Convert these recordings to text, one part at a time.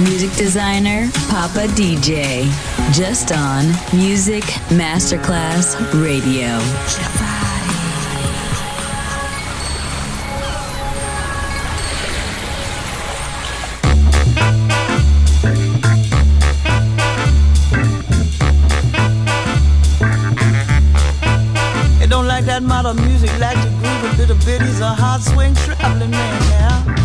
music designer Papa DJ, just on Music Masterclass Radio. It don't like that model music, like to groove, a bit of bitties, a hot swing traveling man now.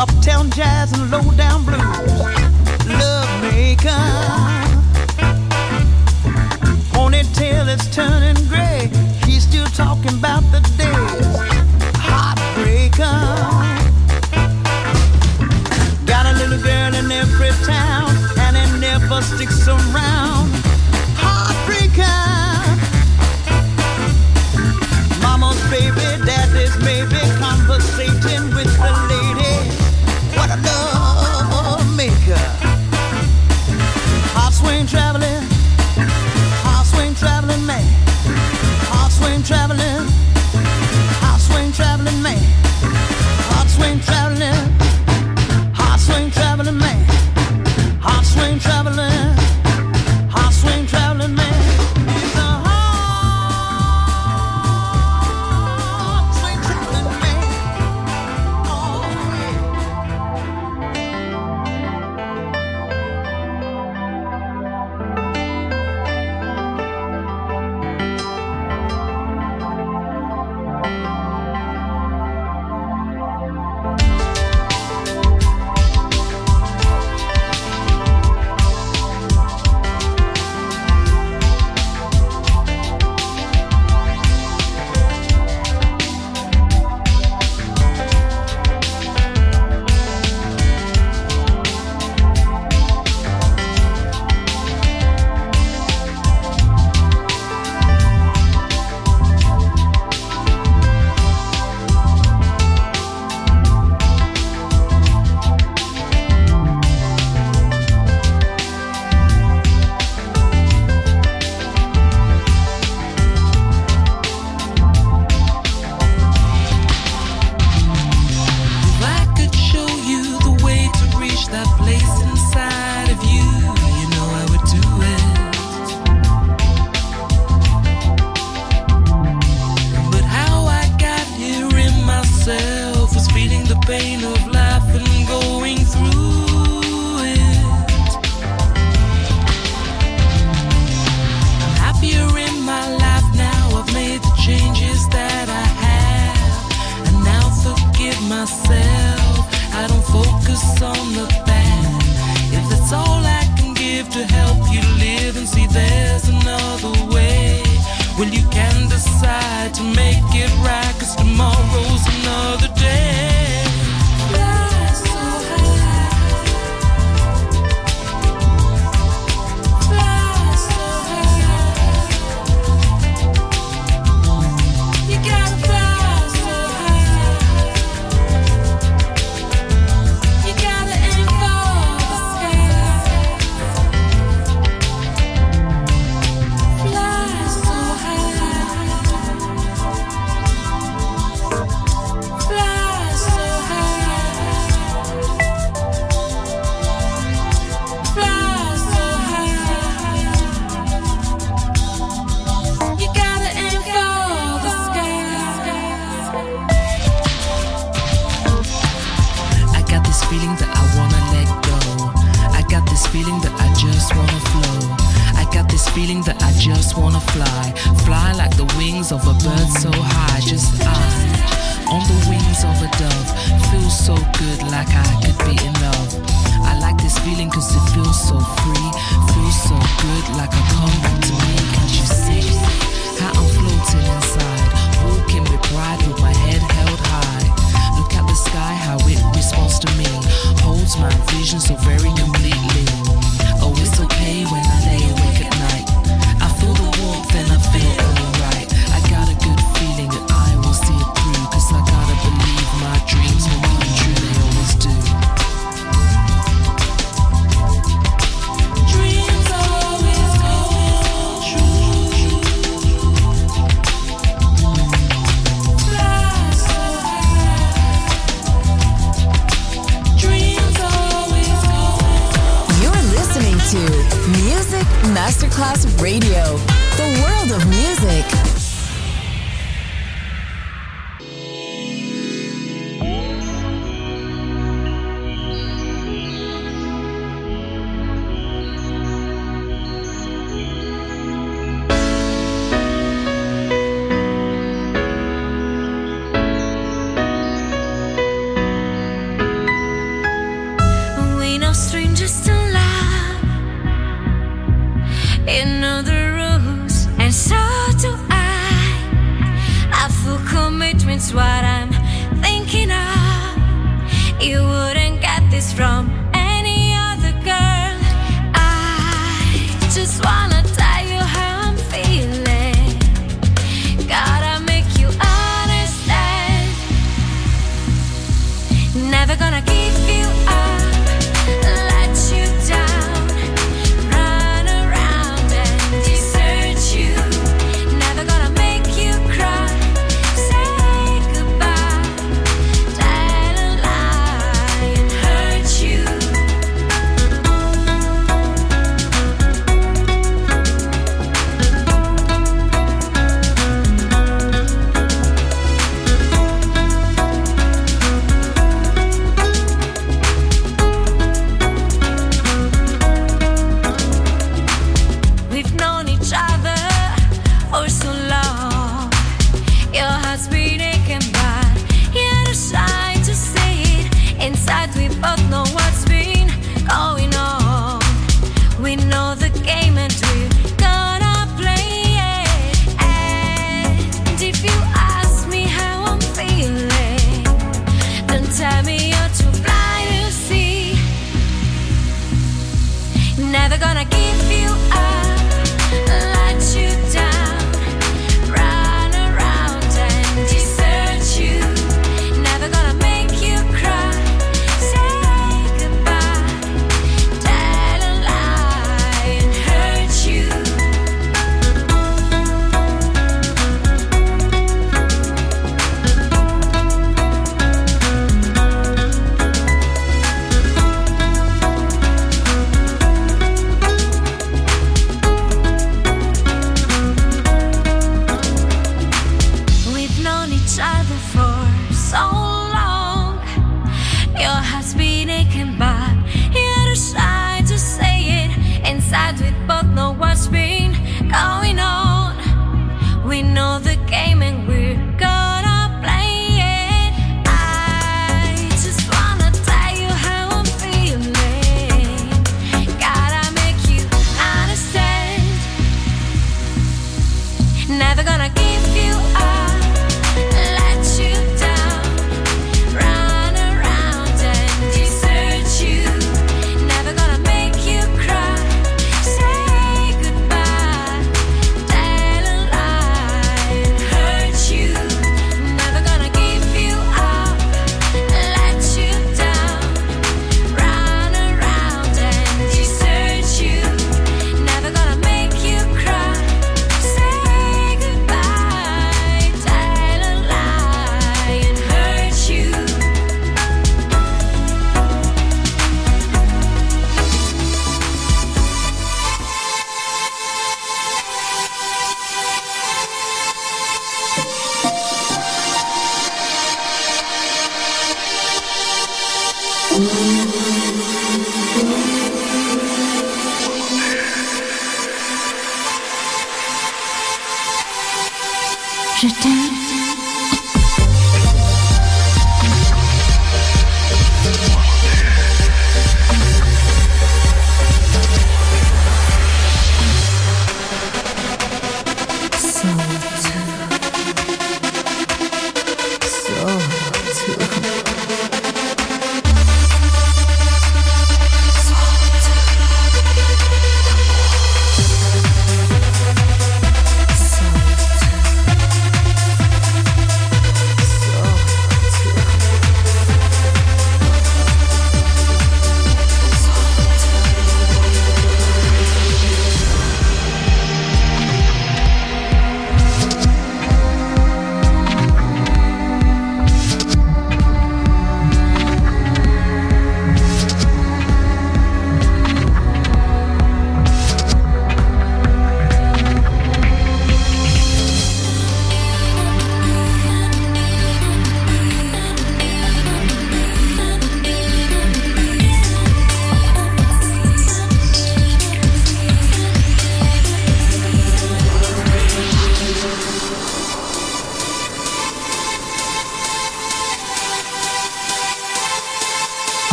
uptown jazz and low down blues.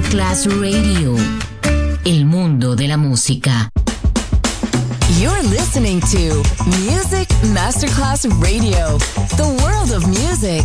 Masterclass Radio. El mundo de la música. You're listening to Music Masterclass Radio. The world of music.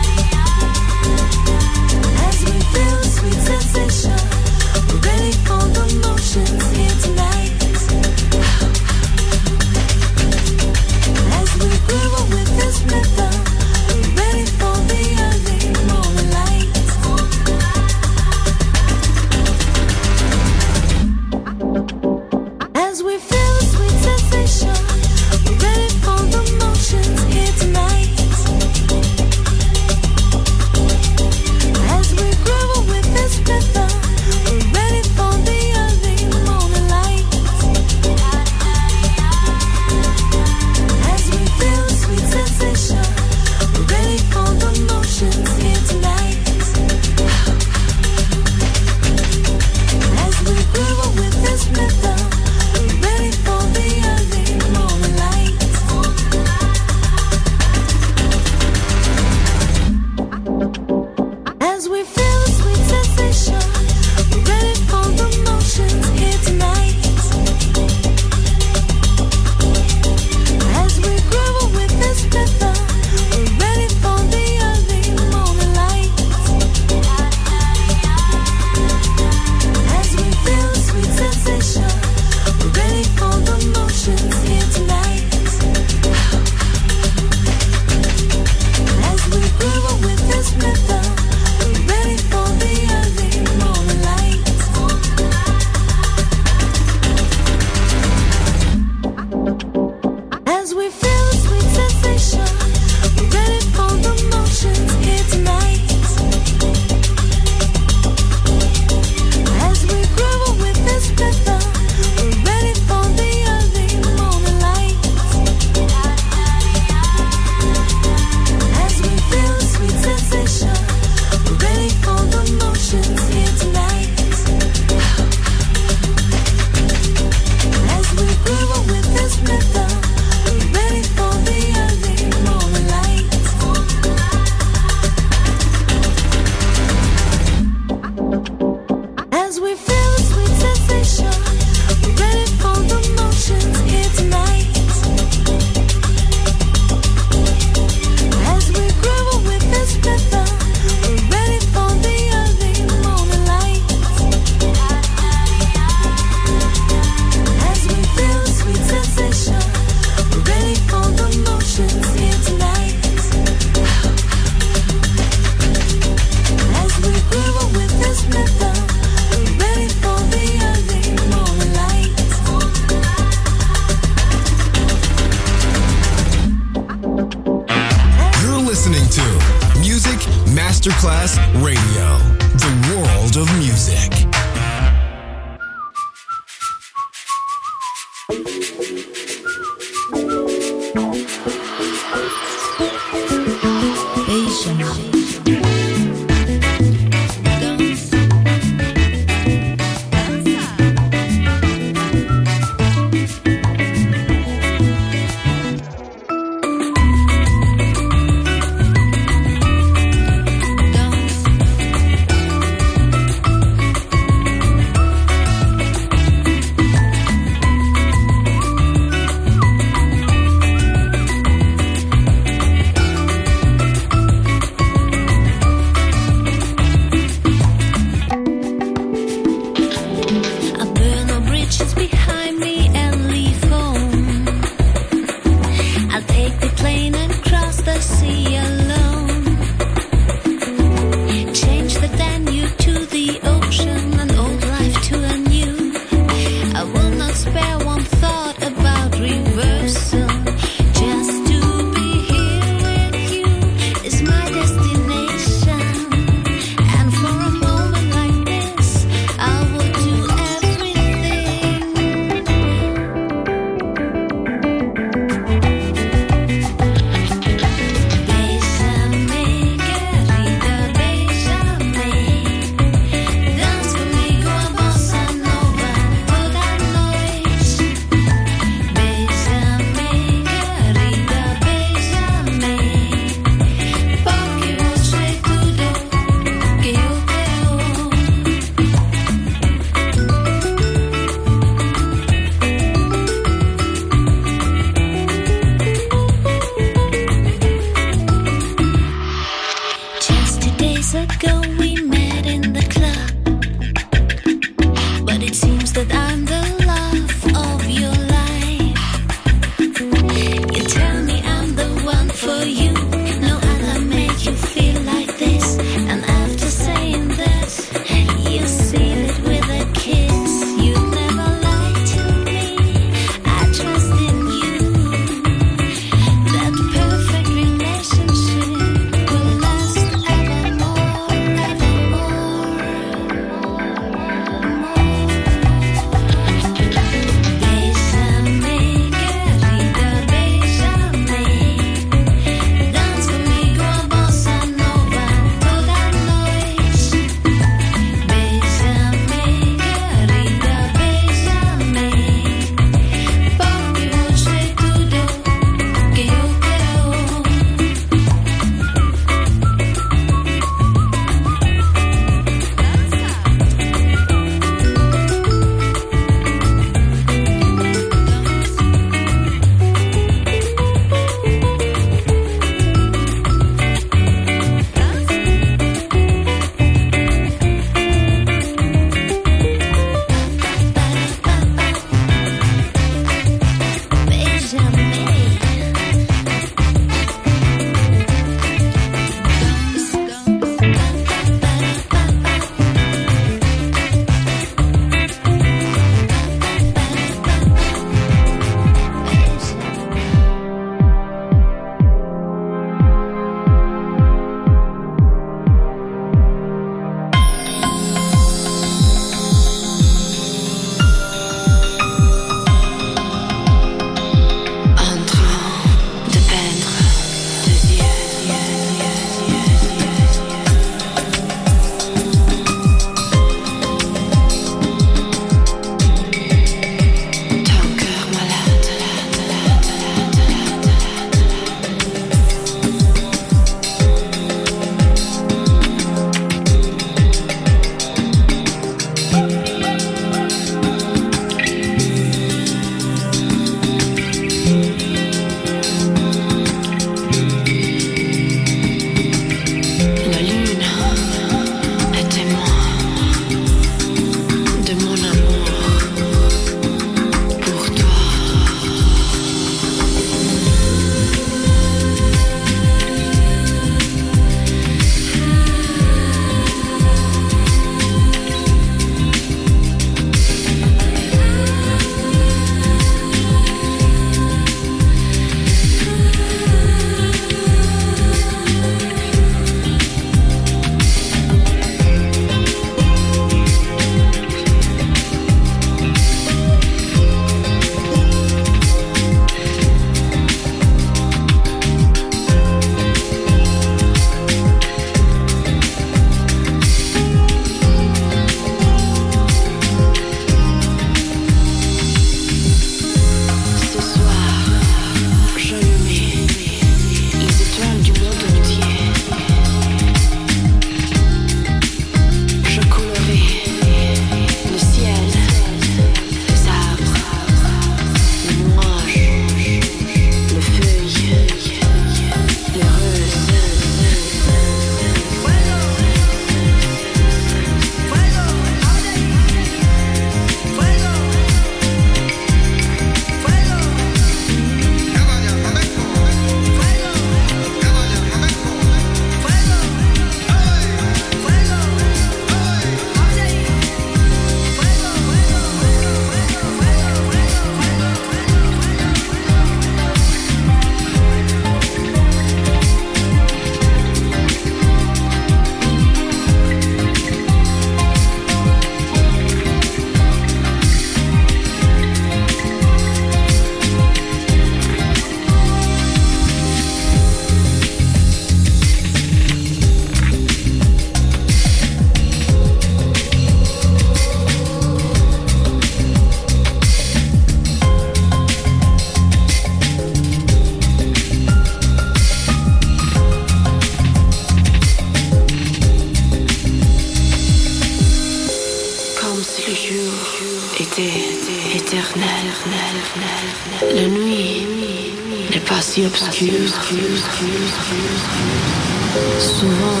Souvent,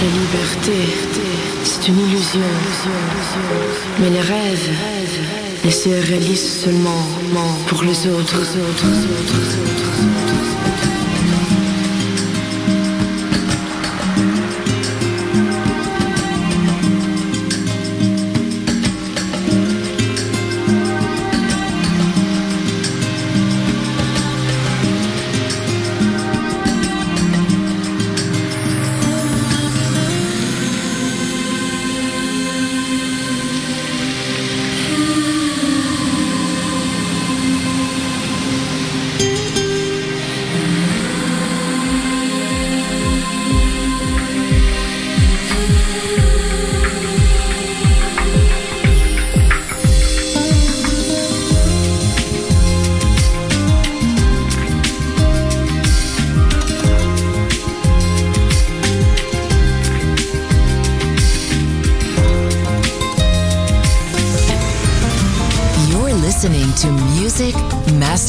la liberté, c'est une illusion. Mais les rêves ne se réalisent seulement pour les autres.